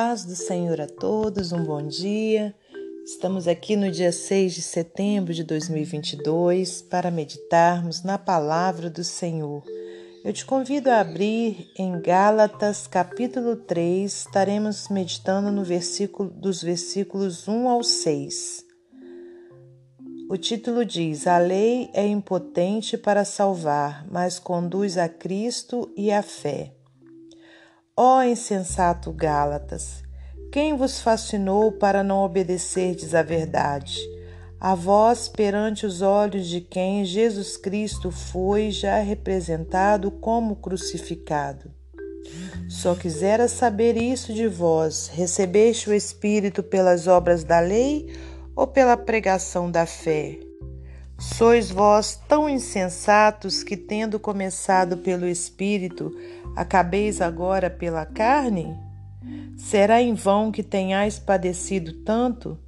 paz do Senhor a todos, um bom dia. Estamos aqui no dia 6 de setembro de 2022 para meditarmos na palavra do Senhor. Eu te convido a abrir em Gálatas, capítulo 3, estaremos meditando no versículo dos versículos 1 ao 6. O título diz: A lei é impotente para salvar, mas conduz a Cristo e à fé. Ó insensato Gálatas, quem vos fascinou para não obedecerdes à verdade? A vós, perante os olhos de quem Jesus Cristo foi já representado como crucificado. Só quisera saber isso de vós: recebeste o Espírito pelas obras da lei ou pela pregação da fé? Sois vós tão insensatos que, tendo começado pelo Espírito, acabeis agora pela carne? Será em vão que tenhais padecido tanto?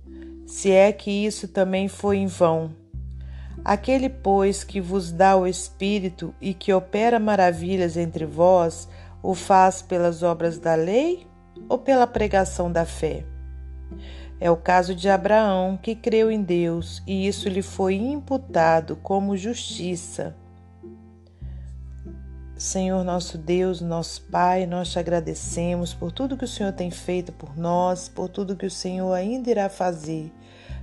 Se é que isso também foi em vão. Aquele, pois, que vos dá o Espírito e que opera maravilhas entre vós, o faz pelas obras da lei ou pela pregação da fé? É o caso de Abraão, que creu em Deus e isso lhe foi imputado como justiça. Senhor nosso Deus, nosso Pai, nós te agradecemos por tudo que o Senhor tem feito por nós, por tudo que o Senhor ainda irá fazer.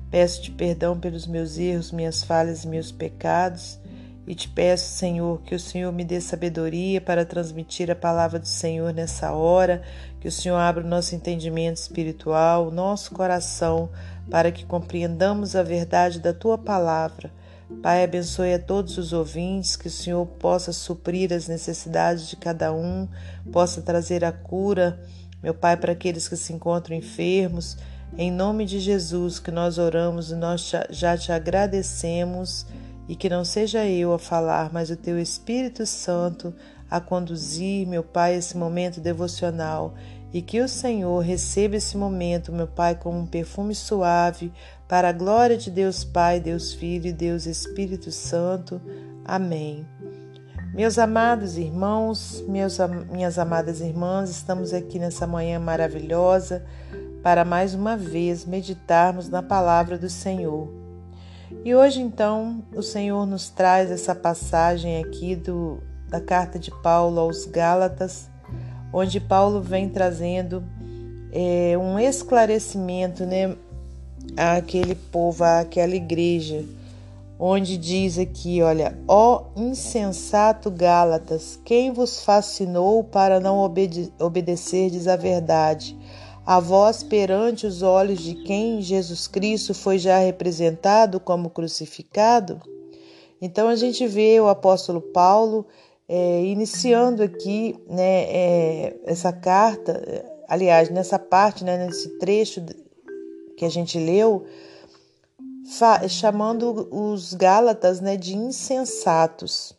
Peço-te perdão pelos meus erros, minhas falhas e meus pecados. E te peço, Senhor, que o Senhor me dê sabedoria para transmitir a palavra do Senhor nessa hora, que o Senhor abra o nosso entendimento espiritual, o nosso coração, para que compreendamos a verdade da tua palavra. Pai, abençoe a todos os ouvintes, que o Senhor possa suprir as necessidades de cada um, possa trazer a cura, meu Pai, para aqueles que se encontram enfermos. Em nome de Jesus que nós oramos e nós já te agradecemos e que não seja eu a falar, mas o teu Espírito Santo a conduzir, meu Pai, esse momento devocional e que o Senhor receba esse momento, meu Pai, como um perfume suave para a glória de Deus Pai, Deus Filho e Deus Espírito Santo. Amém. Meus amados irmãos, meus, minhas amadas irmãs, estamos aqui nessa manhã maravilhosa para mais uma vez meditarmos na palavra do Senhor. E hoje, então, o Senhor nos traz essa passagem aqui do, da carta de Paulo aos Gálatas, onde Paulo vem trazendo é, um esclarecimento né, àquele povo, àquela igreja, onde diz aqui: olha, ó insensato Gálatas, quem vos fascinou para não obede obedecerdes à verdade? a vós perante os olhos de quem Jesus Cristo foi já representado como crucificado? Então a gente vê o apóstolo Paulo é, iniciando aqui né, é, essa carta, aliás, nessa parte, né, nesse trecho que a gente leu, chamando os Gálatas né, de insensatos.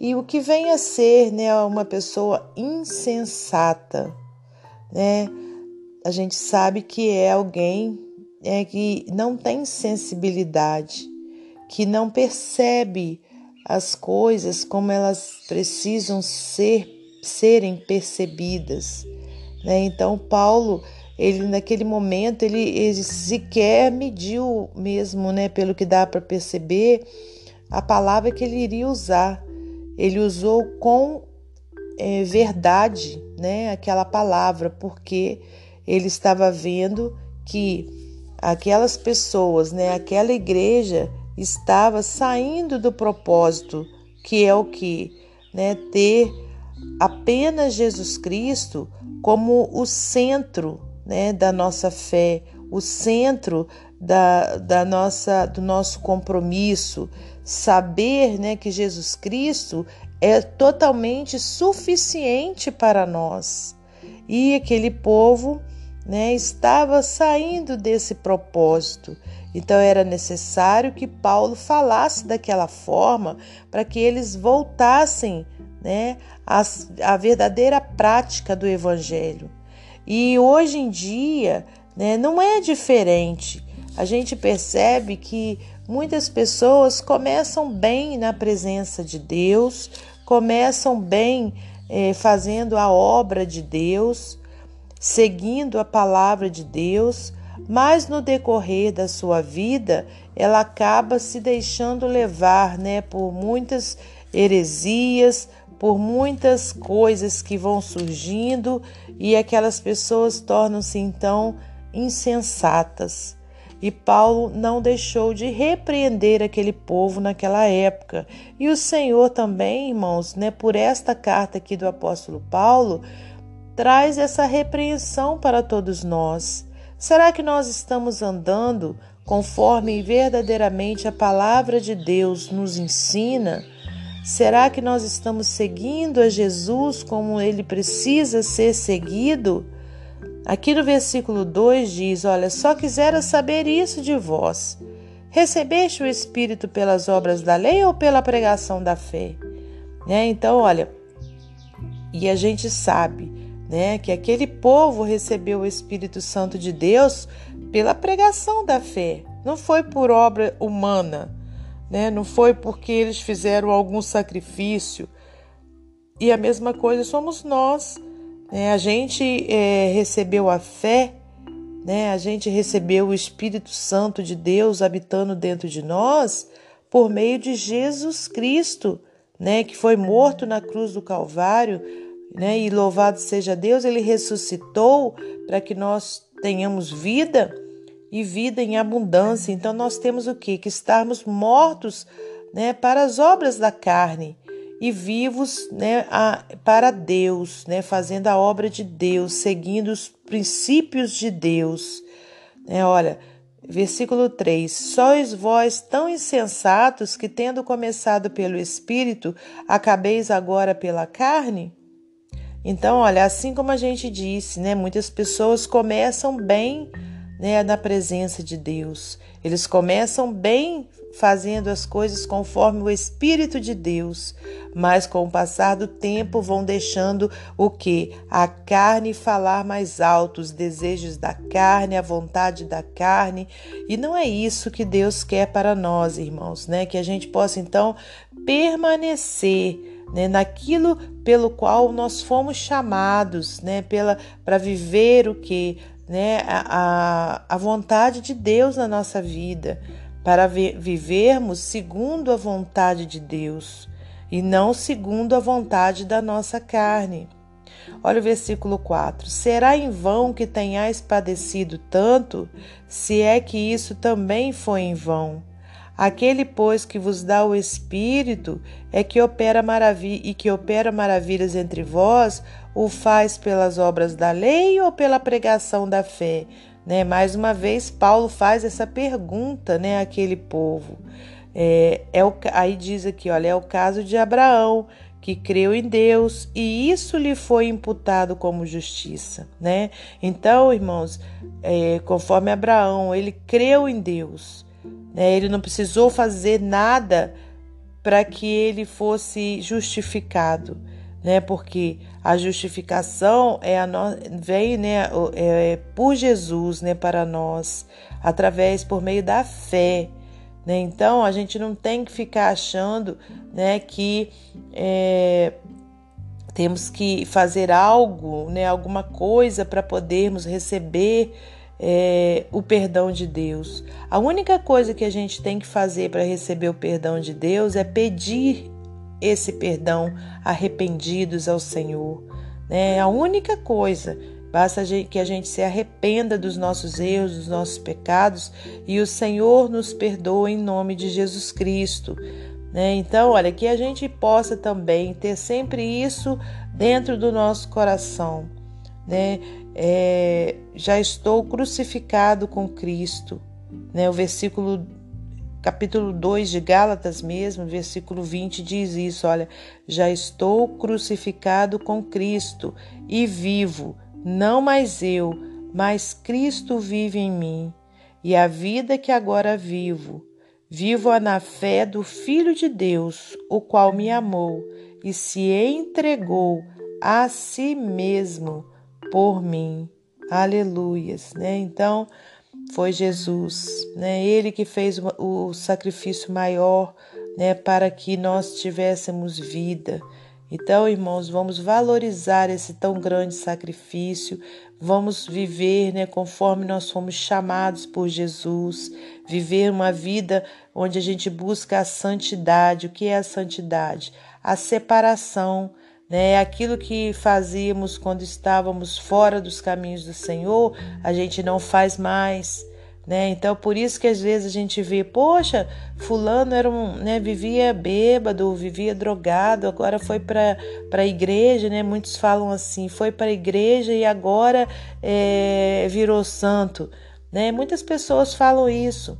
E o que vem a ser né, uma pessoa insensata, né? a gente sabe que é alguém é, que não tem sensibilidade, que não percebe as coisas como elas precisam ser serem percebidas. Né? Então Paulo ele naquele momento ele, ele sequer mediu mesmo, né, pelo que dá para perceber, a palavra que ele iria usar. Ele usou com é, verdade, né, aquela palavra, porque ele estava vendo que aquelas pessoas, né, aquela igreja estava saindo do propósito, que é o que, né, ter apenas Jesus Cristo como o centro, né, da nossa fé, o centro da, da nossa do nosso compromisso, saber, né, que Jesus Cristo é totalmente suficiente para nós. E aquele povo né, estava saindo desse propósito. Então era necessário que Paulo falasse daquela forma para que eles voltassem né, à, à verdadeira prática do Evangelho. E hoje em dia né, não é diferente. A gente percebe que muitas pessoas começam bem na presença de Deus, começam bem eh, fazendo a obra de Deus, seguindo a palavra de Deus, mas no decorrer da sua vida, ela acaba se deixando levar, né, por muitas heresias, por muitas coisas que vão surgindo e aquelas pessoas tornam-se então insensatas. E Paulo não deixou de repreender aquele povo naquela época. E o Senhor também, irmãos, né, por esta carta aqui do apóstolo Paulo, traz essa repreensão para todos nós. Será que nós estamos andando conforme verdadeiramente a palavra de Deus nos ensina? Será que nós estamos seguindo a Jesus como ele precisa ser seguido? Aqui no versículo 2 diz: Olha, só quisera saber isso de vós. Recebeste o Espírito pelas obras da lei ou pela pregação da fé? Né? Então, olha, e a gente sabe né, que aquele povo recebeu o Espírito Santo de Deus pela pregação da fé, não foi por obra humana né? Não foi porque eles fizeram algum sacrifício. E a mesma coisa somos nós. Né? A gente é, recebeu a fé, né? A gente recebeu o Espírito Santo de Deus habitando dentro de nós por meio de Jesus Cristo, né? Que foi morto na cruz do Calvário, né? E louvado seja Deus, ele ressuscitou para que nós tenhamos vida e vida em abundância. Então nós temos o que? Que estarmos mortos né, para as obras da carne e vivos né, a, para Deus, né, fazendo a obra de Deus, seguindo os princípios de Deus. Né, olha, versículo 3: Sois vós tão insensatos que, tendo começado pelo Espírito, acabeis agora pela carne? Então, olha, assim como a gente disse, né, muitas pessoas começam bem né, na presença de Deus. Eles começam bem fazendo as coisas conforme o Espírito de Deus, mas com o passar do tempo vão deixando o que? A carne falar mais alto, os desejos da carne, a vontade da carne, e não é isso que Deus quer para nós, irmãos, né? Que a gente possa então permanecer né, naquilo pelo qual nós fomos chamados, né, pela para viver o que né, a, a vontade de Deus na nossa vida, para vivermos segundo a vontade de Deus e não segundo a vontade da nossa carne. Olha o versículo 4: Será em vão que tenhais padecido tanto, se é que isso também foi em vão? Aquele, pois, que vos dá o Espírito é que opera maravilha e que opera maravilhas entre vós, o faz pelas obras da lei ou pela pregação da fé? Né? Mais uma vez, Paulo faz essa pergunta né, àquele povo. É, é o, aí diz aqui, olha, é o caso de Abraão, que creu em Deus e isso lhe foi imputado como justiça, né? Então, irmãos, é, conforme Abraão, ele creu em Deus né? Ele não precisou fazer nada para que ele fosse justificado, né? Porque a justificação é a no... vem, né, é, é por Jesus, né, para nós, através por meio da fé. Né? Então a gente não tem que ficar achando, né, que é, temos que fazer algo, né, alguma coisa para podermos receber é, o perdão de Deus. A única coisa que a gente tem que fazer para receber o perdão de Deus é pedir esse perdão arrependidos ao Senhor. Né? A única coisa. Basta que a gente se arrependa dos nossos erros, dos nossos pecados e o Senhor nos perdoa em nome de Jesus Cristo. Né? Então, olha, que a gente possa também ter sempre isso dentro do nosso coração. Né? é, já estou crucificado com Cristo. Né? O versículo, capítulo 2 de Gálatas mesmo, versículo 20 diz isso, olha, já estou crucificado com Cristo e vivo, não mais eu, mas Cristo vive em mim. E a vida que agora vivo, vivo-a na fé do Filho de Deus, o qual me amou e se entregou a si mesmo por mim. Aleluias, né? Então, foi Jesus, né? Ele que fez o sacrifício maior, né, para que nós tivéssemos vida. Então, irmãos, vamos valorizar esse tão grande sacrifício, vamos viver né, conforme nós fomos chamados por Jesus, viver uma vida onde a gente busca a santidade. O que é a santidade? A separação né? Aquilo que fazíamos quando estávamos fora dos caminhos do Senhor, a gente não faz mais. Né? Então, por isso que às vezes a gente vê, poxa, fulano era um, né, vivia bêbado, vivia drogado, agora foi para a igreja, né? Muitos falam assim, foi para a igreja e agora é, virou santo, né? Muitas pessoas falam isso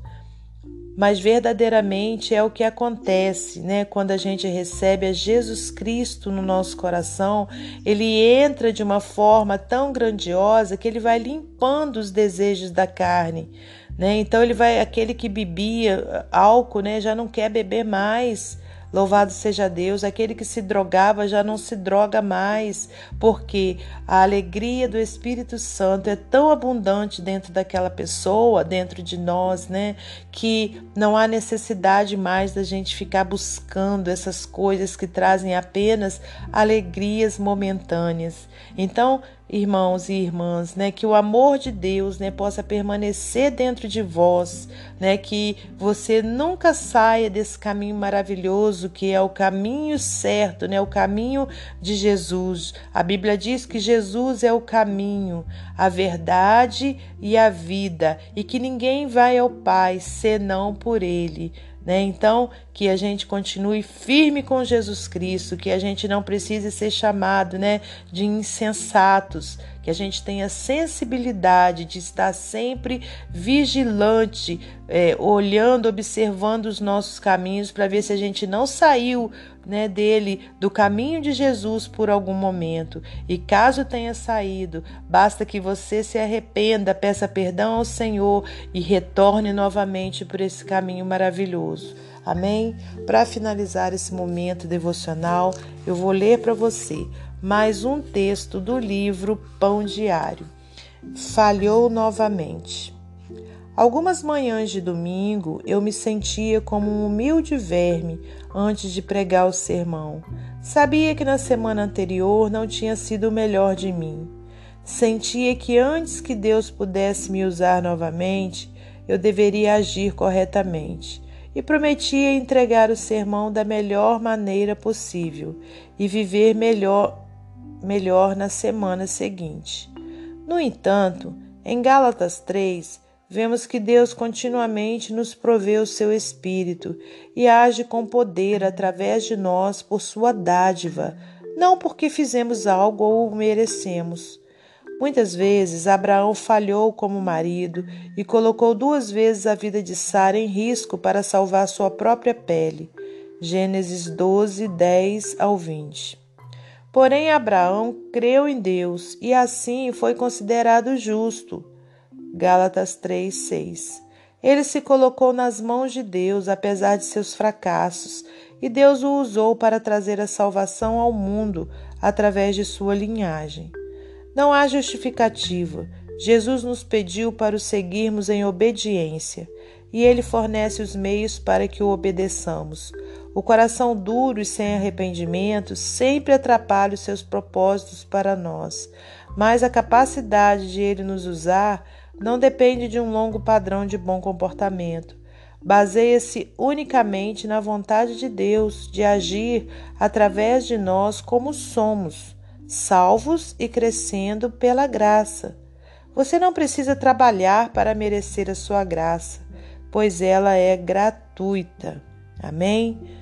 mas verdadeiramente é o que acontece, né? Quando a gente recebe a Jesus Cristo no nosso coração, ele entra de uma forma tão grandiosa que ele vai limpando os desejos da carne, né? Então ele vai aquele que bebia álcool, né, já não quer beber mais. Louvado seja Deus, aquele que se drogava já não se droga mais, porque a alegria do Espírito Santo é tão abundante dentro daquela pessoa, dentro de nós, né, que não há necessidade mais da gente ficar buscando essas coisas que trazem apenas alegrias momentâneas. Então, irmãos e irmãs, né, que o amor de Deus, né, possa permanecer dentro de vós, né, que você nunca saia desse caminho maravilhoso que é o caminho certo, né, o caminho de Jesus. A Bíblia diz que Jesus é o caminho, a verdade e a vida, e que ninguém vai ao Pai senão por ele. Né? Então, que a gente continue firme com Jesus Cristo, que a gente não precise ser chamado né, de insensatos, que a gente tenha sensibilidade de estar sempre vigilante, é, olhando, observando os nossos caminhos para ver se a gente não saiu né, dele, do caminho de Jesus por algum momento. E caso tenha saído, basta que você se arrependa, peça perdão ao Senhor e retorne novamente por esse caminho maravilhoso. Amém? Para finalizar esse momento devocional, eu vou ler para você mais um texto do livro Pão Diário. Falhou novamente. Algumas manhãs de domingo eu me sentia como um humilde verme antes de pregar o sermão. Sabia que na semana anterior não tinha sido o melhor de mim. Sentia que antes que Deus pudesse me usar novamente, eu deveria agir corretamente e prometia entregar o sermão da melhor maneira possível e viver melhor melhor na semana seguinte. No entanto, em Gálatas 3, vemos que Deus continuamente nos provê o seu Espírito e age com poder através de nós por sua dádiva, não porque fizemos algo ou o merecemos. Muitas vezes Abraão falhou como marido e colocou duas vezes a vida de Sara em risco para salvar sua própria pele. Gênesis 12, 10 ao 20. Porém, Abraão creu em Deus e assim foi considerado justo. Gálatas 3, 6. Ele se colocou nas mãos de Deus, apesar de seus fracassos, e Deus o usou para trazer a salvação ao mundo através de sua linhagem. Não há justificativa. Jesus nos pediu para o seguirmos em obediência, e ele fornece os meios para que o obedeçamos. O coração duro e sem arrependimento sempre atrapalha os seus propósitos para nós, mas a capacidade de ele nos usar não depende de um longo padrão de bom comportamento. Baseia-se unicamente na vontade de Deus de agir através de nós como somos, salvos e crescendo pela graça. Você não precisa trabalhar para merecer a sua graça, pois ela é gratuita. Amém?